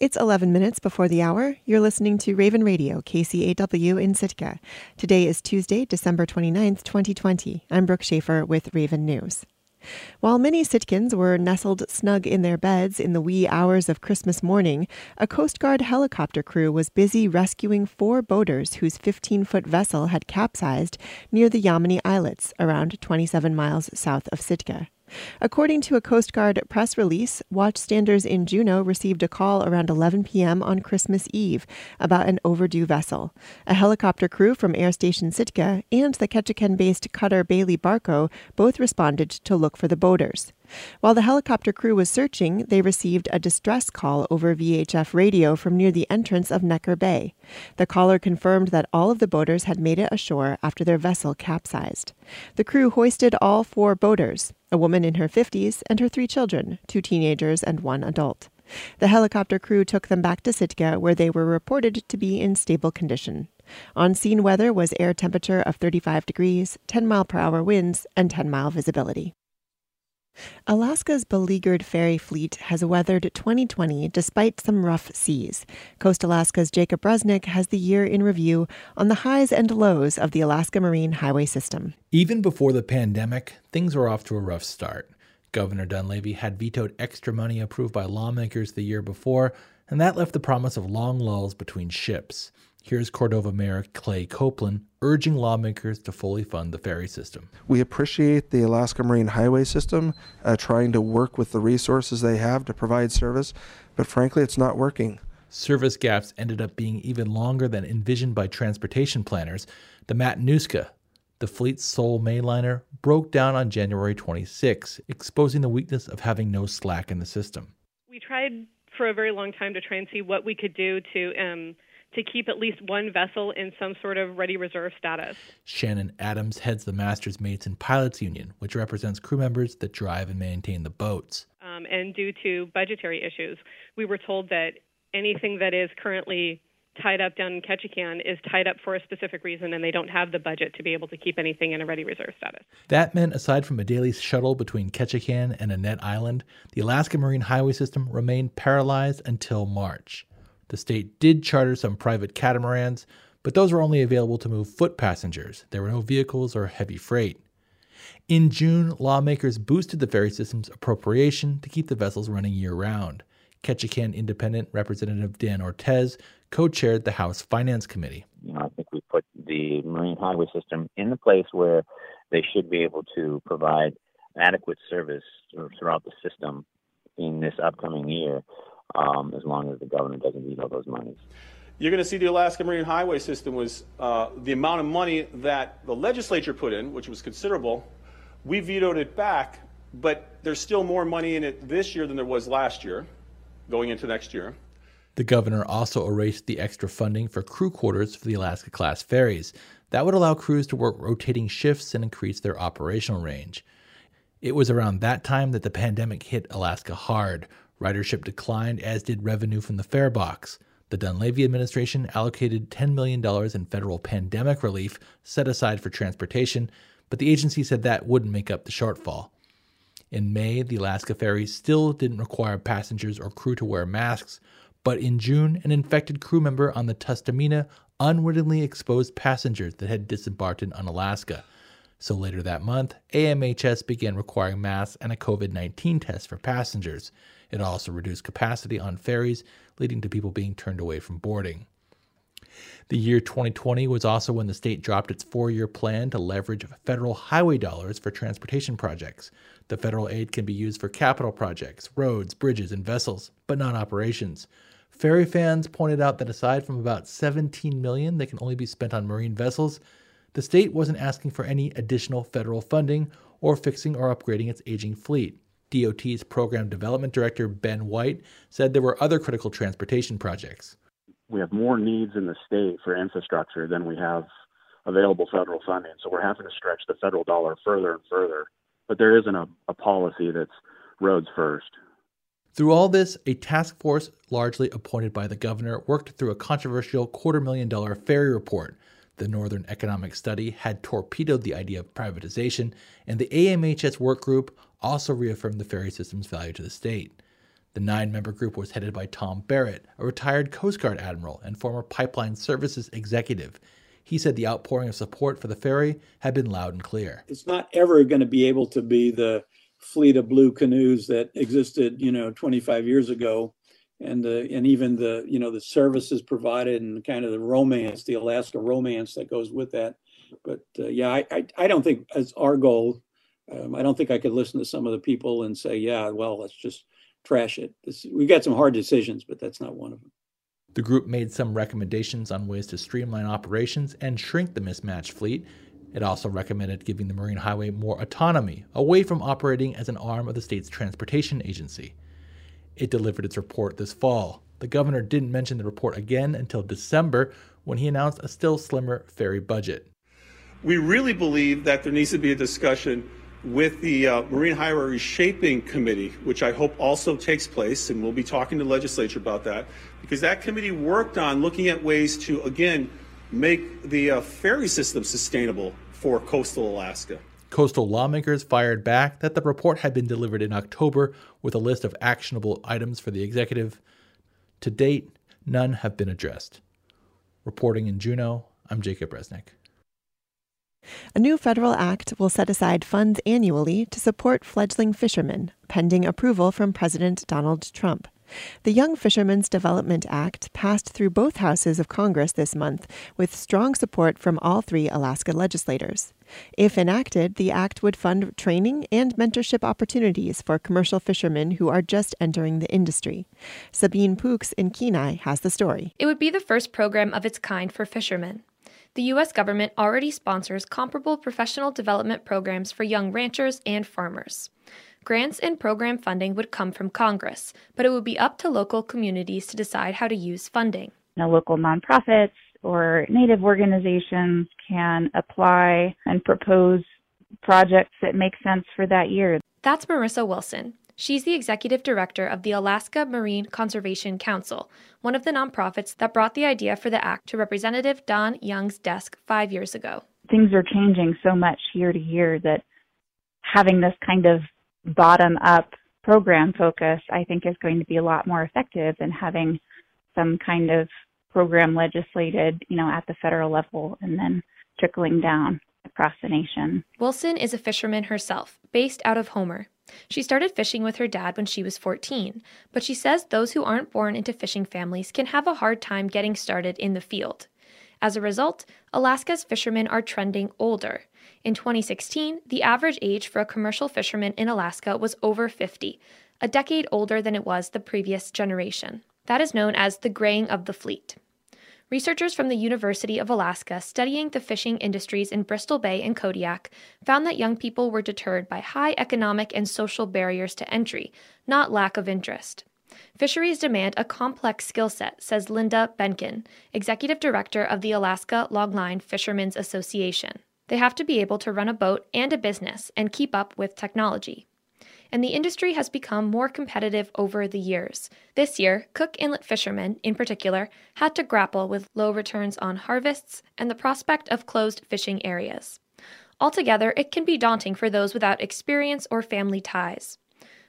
It's 11 minutes before the hour. You're listening to Raven Radio, KCAW in Sitka. Today is Tuesday, December 29th, 2020. I'm Brooke Schaefer with Raven News. While many Sitkans were nestled snug in their beds in the wee hours of Christmas morning, a Coast Guard helicopter crew was busy rescuing four boaters whose 15 foot vessel had capsized near the Yamani Islets, around 27 miles south of Sitka. According to a Coast Guard press release, watchstanders in Juneau received a call around 11 p.m. on Christmas Eve about an overdue vessel. A helicopter crew from Air Station Sitka and the Ketchikan based cutter Bailey Barco both responded to look for the boaters. While the helicopter crew was searching, they received a distress call over VHF radio from near the entrance of Necker Bay. The caller confirmed that all of the boaters had made it ashore after their vessel capsized. The crew hoisted all four boaters a woman in her 50s and her three children, two teenagers and one adult. The helicopter crew took them back to Sitka, where they were reported to be in stable condition. On scene weather was air temperature of 35 degrees, 10 mile per hour winds, and 10 mile visibility. Alaska's beleaguered ferry fleet has weathered 2020 despite some rough seas. Coast Alaska's Jacob Resnick has the year in review on the highs and lows of the Alaska Marine Highway System. Even before the pandemic, things were off to a rough start. Governor Dunleavy had vetoed extra money approved by lawmakers the year before, and that left the promise of long lulls between ships. Here's Cordova Mayor Clay Koplin urging lawmakers to fully fund the ferry system. We appreciate the Alaska Marine Highway System uh, trying to work with the resources they have to provide service, but frankly, it's not working. Service gaps ended up being even longer than envisioned by transportation planners. The Matanuska, the fleet's sole mainliner, broke down on January 26, exposing the weakness of having no slack in the system. We tried for a very long time to try and see what we could do to um, to keep at least one vessel in some sort of ready reserve status. Shannon Adams heads the Masters Mates and Pilots Union, which represents crew members that drive and maintain the boats. Um, and due to budgetary issues, we were told that anything that is currently tied up down in Ketchikan is tied up for a specific reason, and they don't have the budget to be able to keep anything in a ready reserve status. That meant, aside from a daily shuttle between Ketchikan and Annette Island, the Alaska Marine Highway System remained paralyzed until March. The state did charter some private catamarans, but those were only available to move foot passengers. There were no vehicles or heavy freight. In June, lawmakers boosted the ferry system's appropriation to keep the vessels running year round. Ketchikan Independent Representative Dan Ortiz co chaired the House Finance Committee. You know, I think we put the marine highway system in the place where they should be able to provide adequate service throughout the system in this upcoming year um, as long as the government doesn't veto those monies. You're going to see the Alaska Marine Highway System was uh, the amount of money that the legislature put in, which was considerable. We vetoed it back, but there's still more money in it this year than there was last year, going into next year. The governor also erased the extra funding for crew quarters for the Alaska class ferries. That would allow crews to work rotating shifts and increase their operational range. It was around that time that the pandemic hit Alaska hard. Ridership declined, as did revenue from the fare box. The Dunleavy administration allocated $10 million in federal pandemic relief set aside for transportation, but the agency said that wouldn't make up the shortfall. In May, the Alaska ferry still didn't require passengers or crew to wear masks, but in June, an infected crew member on the Tustumena unwittingly exposed passengers that had disembarked in Unalaska. So later that month, AMHS began requiring masks and a COVID 19 test for passengers. It also reduced capacity on ferries, leading to people being turned away from boarding. The year 2020 was also when the state dropped its four year plan to leverage federal highway dollars for transportation projects. The federal aid can be used for capital projects, roads, bridges, and vessels, but not operations. Ferry fans pointed out that aside from about 17 million that can only be spent on marine vessels, the state wasn't asking for any additional federal funding or fixing or upgrading its aging fleet. DOT's program development director, Ben White, said there were other critical transportation projects. We have more needs in the state for infrastructure than we have available federal funding. So we're having to stretch the federal dollar further and further. But there isn't a, a policy that's roads first. Through all this, a task force largely appointed by the governor worked through a controversial quarter million dollar ferry report. The Northern Economic Study had torpedoed the idea of privatization, and the AMHS work group also reaffirmed the ferry system's value to the state. The nine member group was headed by Tom Barrett, a retired Coast Guard admiral and former pipeline services executive. He said the outpouring of support for the ferry had been loud and clear. It's not ever going to be able to be the fleet of blue canoes that existed, you know, 25 years ago, and the and even the you know the services provided and kind of the romance, the Alaska romance that goes with that. But uh, yeah, I, I, I don't think as our goal. Um, I don't think I could listen to some of the people and say, yeah, well, let's just trash it. This, we got some hard decisions, but that's not one of them. The group made some recommendations on ways to streamline operations and shrink the mismatched fleet. It also recommended giving the Marine Highway more autonomy, away from operating as an arm of the state's transportation agency. It delivered its report this fall. The governor didn't mention the report again until December when he announced a still slimmer ferry budget. We really believe that there needs to be a discussion with the uh, Marine Highway Reshaping Committee, which I hope also takes place, and we'll be talking to the legislature about that, because that committee worked on looking at ways to, again, make the uh, ferry system sustainable for coastal Alaska. Coastal lawmakers fired back that the report had been delivered in October with a list of actionable items for the executive. To date, none have been addressed. Reporting in Juneau, I'm Jacob Resnick. A new federal act will set aside funds annually to support fledgling fishermen, pending approval from President Donald Trump. The Young Fishermen's Development Act passed through both houses of Congress this month with strong support from all three Alaska legislators. If enacted, the act would fund training and mentorship opportunities for commercial fishermen who are just entering the industry. Sabine Poux in Kenai has the story. It would be the first program of its kind for fishermen the U.S. government already sponsors comparable professional development programs for young ranchers and farmers. Grants and program funding would come from Congress, but it would be up to local communities to decide how to use funding. Now, local nonprofits or Native organizations can apply and propose projects that make sense for that year. That's Marissa Wilson. She's the executive director of the Alaska Marine Conservation Council, one of the nonprofits that brought the idea for the act to Representative Don Young's desk five years ago. Things are changing so much year to year that having this kind of bottom up program focus, I think, is going to be a lot more effective than having some kind of program legislated, you know, at the federal level and then trickling down across the nation. Wilson is a fisherman herself, based out of Homer. She started fishing with her dad when she was 14, but she says those who aren't born into fishing families can have a hard time getting started in the field. As a result, Alaska's fishermen are trending older. In 2016, the average age for a commercial fisherman in Alaska was over 50, a decade older than it was the previous generation. That is known as the graying of the fleet. Researchers from the University of Alaska studying the fishing industries in Bristol Bay and Kodiak found that young people were deterred by high economic and social barriers to entry, not lack of interest. Fisheries demand a complex skill set, says Linda Behnken, executive director of the Alaska Longline Fishermen's Association. They have to be able to run a boat and a business and keep up with technology and the industry has become more competitive over the years. This year, Cook Inlet fishermen, in particular, had to grapple with low returns on harvests and the prospect of closed fishing areas. Altogether, it can be daunting for those without experience or family ties.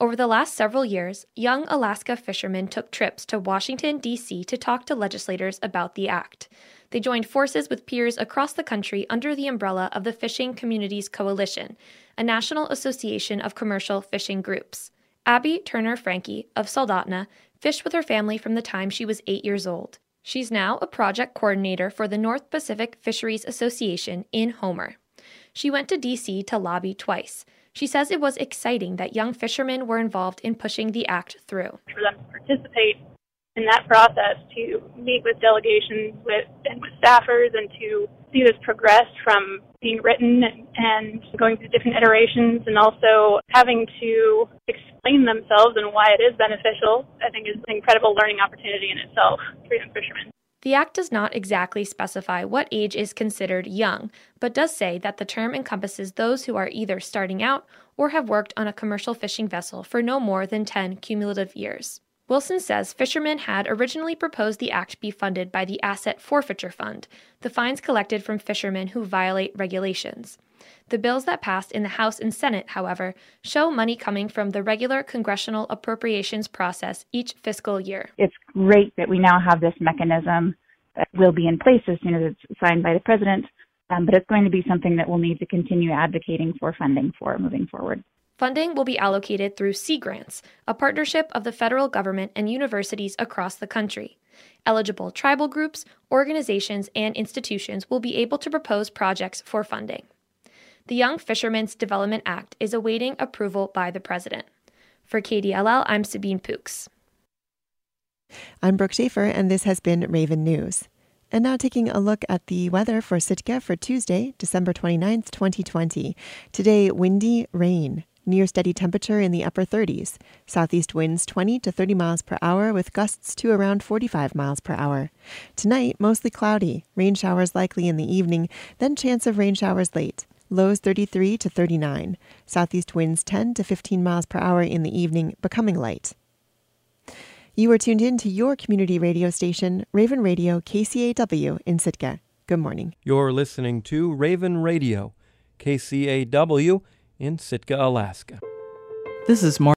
Over the last several years, young Alaska fishermen took trips to Washington, D.C. to talk to legislators about the act. They joined forces with peers across the country under the umbrella of the Fishing Communities Coalition, a national association of commercial fishing groups. Abby Turner Frankie of Soldotna fished with her family from the time she was eight years old. She's now a project coordinator for the North Pacific Fisheries Association in Homer. She went to D.C. to lobby twice. She says it was exciting that young fishermen were involved in pushing the act through. For them to participate in that process, to meet with delegations with and with staffers, and to see this progress from being written and going through different iterations, and also having to explain themselves and why it is beneficial, I think is an incredible learning opportunity in itself for young fishermen. The Act does not exactly specify what age is considered young, but does say that the term encompasses those who are either starting out or have worked on a commercial fishing vessel for no more than 10 cumulative years. Wilson says fishermen had originally proposed the act be funded by the Asset Forfeiture Fund, the fines collected from fishermen who violate regulations. The bills that passed in the House and Senate, however, show money coming from the regular congressional appropriations process each fiscal year. It's great that we now have this mechanism that will be in place as soon as it's signed by the president, um, but it's going to be something that we'll need to continue advocating for funding for moving forward. Funding will be allocated through Sea Grants, a partnership of the federal government and universities across the country. Eligible tribal groups, organizations, and institutions will be able to propose projects for funding. The Young Fishermen's Development Act is awaiting approval by the President. For KDLL, I'm Sabine Poux. I'm Brooke Schaefer, and this has been Raven News. And now taking a look at the weather for Sitka for Tuesday, December 29th, 2020. Today, windy, rain. Near steady temperature in the upper 30s. Southeast winds 20 to 30 miles per hour with gusts to around 45 miles per hour. Tonight, mostly cloudy. Rain showers likely in the evening, then chance of rain showers late. Lows 33 to 39. Southeast winds 10 to 15 miles per hour in the evening, becoming light. You are tuned in to your community radio station, Raven Radio KCAW in Sitka. Good morning. You're listening to Raven Radio, KCAW in Sitka, Alaska. This is Mark.